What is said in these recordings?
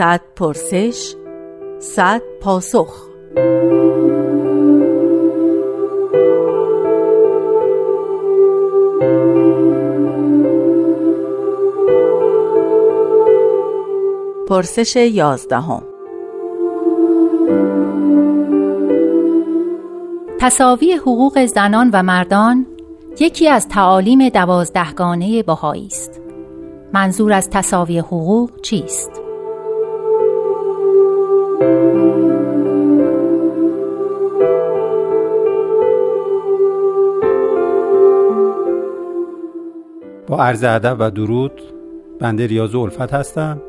صد پرسش صد پاسخ. پرسش یازدهم. تصاوی حقوق زنان و مردان یکی از تعالیم دوازدهگانه بهایی است. منظور از تصاوی حقوق چیست؟ با عرض ادب و درود بنده ریاض الفت هستم.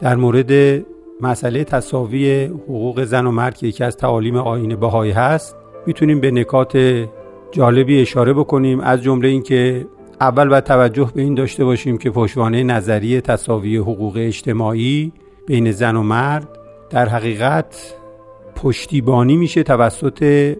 در مورد مسئله تصاوی حقوق زن و مرد که یکی از تعالیم آین بهایی هست می‌تونیم به نکات جالبی اشاره بکنیم. از جمله اینکه اول باید توجه به این داشته باشیم که پشتوانه نظریه تصاوی حقوق اجتماعی بین زن و مرد در حقیقت پشتیبانی میشه توسط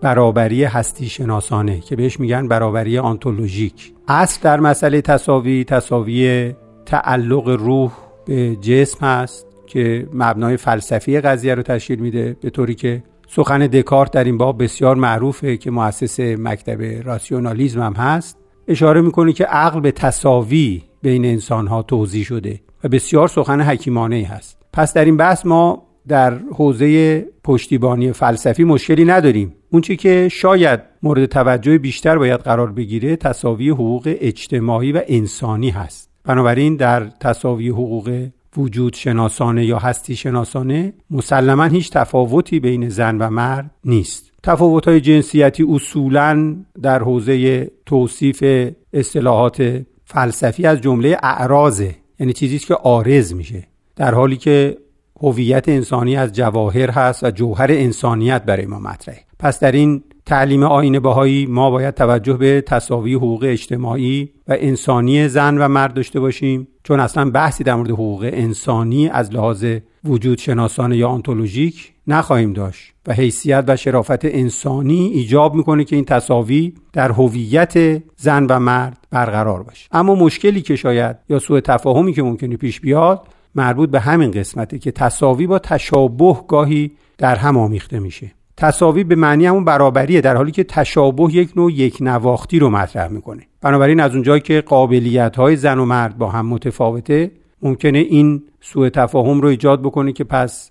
برابری هستی شناسانه که بهش میگن برابری آنتولوژیک. اصل در مسئله تصاوی تصاوی تعلق روح به جسم هست که مبنای فلسفی قضیه رو تشکیل میده به طوری که سخن دکارت در این باب بسیار معروفه که مؤسس مکتب راسیونالیزم هم هست. اشاره می‌کنه که عقل به تصاوی بین انسان ها توضیح شده و بسیار سخن حکیمانه هست. پس در این بحث ما در حوزه پشتیبانی فلسفی مشکلی نداریم. اون که شاید مورد توجه بیشتر باید قرار بگیره تصاوی حقوق اجتماعی و انسانی هست. بنابراین در تصاوی حقوق وجود شناسانه یا هستی شناسانه مسلما هیچ تفاوتی بین زن و مرد نیست. تفاوت های جنسیتی اصولا در حوزه توصیف اصطلاحات فلسفی از جمله اعراضه یعنی چیزی که آرز میشه. در حالی که هویت انسانی از جواهر هست و جوهر انسانیت برای ما مطرحه. پس در این تعلیم آین بهایی ما باید توجه به تصاوی حقوق اجتماعی و انسانی زن و مرد داشته باشیم چون اصلا بحثی در مورد حقوق انسانی از لحاظ وجود شناسانه یا آنتولوژیک نخواهیم داشت و حیثیت و شرافت انسانی ایجاب می‌کنه که این تصاوی در هویت زن و مرد برقرار باشه. اما مشکلی که شاید یا سوء تفاهمی که ممکنه پیش بیاد مربوط به همین قسمته که تصاوی با تشابه گاهی در هم آمیخته میشه. تصاوی به معنی همون برابریه در حالی که تشابه یک نوع یک نواختی رو مطرح می‌کنه. بنابراین از اونجایی که قابلیت های زن و مرد با هم متفاوته ممکنه این سوء تفاهم رو ایجاد بکنه که پس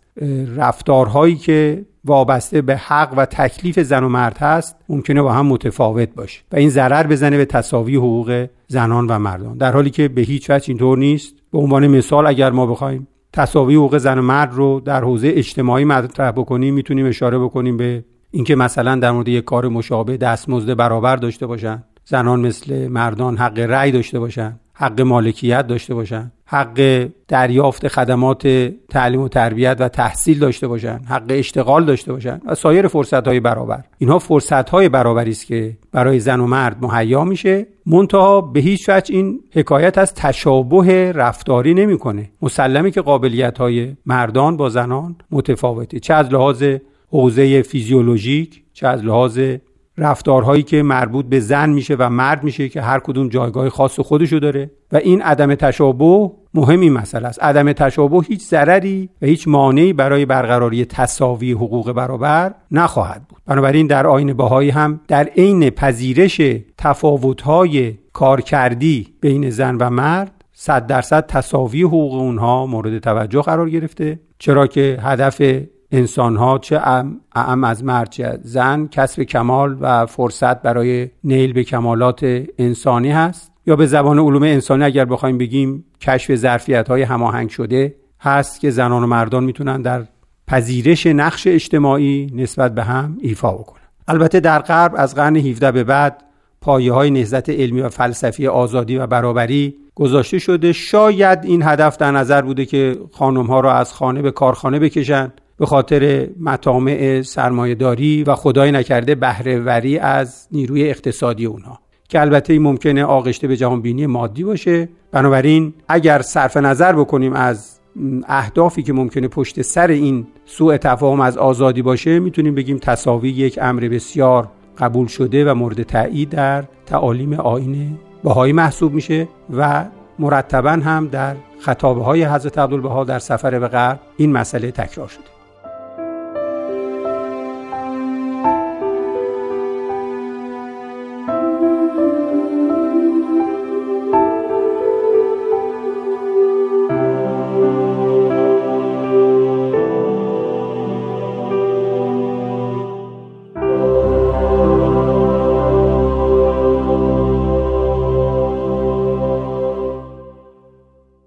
رفتارهایی که وابسته به حق و تکلیف زن و مرد هست ممکنه با هم متفاوت باشه و این ضرر بزنه به تصاوی حقوق زنان و مردان. در حالی که به هیچ وجه اینطور نیست. به عنوان مثال اگر ما بخوایم تصاوی حقوق زن و مرد رو در حوزه اجتماعی مطرح بکنیم می‌تونیم اشاره بکنیم به اینکه مثلا در مورد یک کار مشابه دستمزد برابر داشته باشن زنان مثل مردان حق رأی داشته باشن. حق مالکیت داشته باشن حق دریافت خدمات تعلیم و تربیت و تحصیل داشته باشن حق اشتغال داشته باشن و سایر فرصت های برابر. اینها فرصت های برابری است که برای زن و مرد مهیا میشه. منتها به هیچ وجه این حکایت از تشابه رفتاری نمی‌کنه. مسلمه که قابلیت های مردان با زنان متفاوته چه از لحاظ حوزه فیزیولوژیک چه از لحاظ رفتارهایی که مربوط به زن میشه و مرد میشه که هر کدوم جایگاه خاص خودشو داره و این عدم تشابه مهمی مسئله است. عدم تشابه هیچ ضرری و هیچ مانعی برای برقراری تساوی حقوق برابر نخواهد بود. بنابراین در آین باهایی هم در عین پذیرش تفاوت‌های کارکردی بین زن و مرد صد درصد تساوی حقوق اونها مورد توجه قرار گرفته چرا که هدف انسان ها چه اعم از مرد چه زن کسب کمال و فرصت برای نیل به کمالات انسانی هست. یا به زبان علوم انسانی اگر بخوایم بگیم کشف ظرفیت های هماهنگ شده هست که زنان و مردان می‌تونن در پذیرش نقش اجتماعی نسبت به هم ایفا بکنن. البته در غرب از قرن 17 به بعد پایه های نهضت علمی و فلسفی آزادی و برابری گذاشته شده. شاید این هدف در نظر بوده که خانم ها را از خانه به کارخانه بکشند به خاطر مطامع سرمایهداری و خدای نکرده بهرهوری از نیروی اقتصادی اونها. که البته این ممکنه آغشته به جهان بینی مادی باشه. بنابراین اگر صرف نظر بکنیم از اهدافی که ممکنه پشت سر این سوء تفاهم از آزادی باشه می‌تونیم بگیم تصاوی یک امر بسیار قبول شده و مورد تایید در تعالیم آین بهایی محسوب میشه و مرتبا هم در خطابه های حضرت عبدالبها در سفر به غرب این مسئله تکرار شده.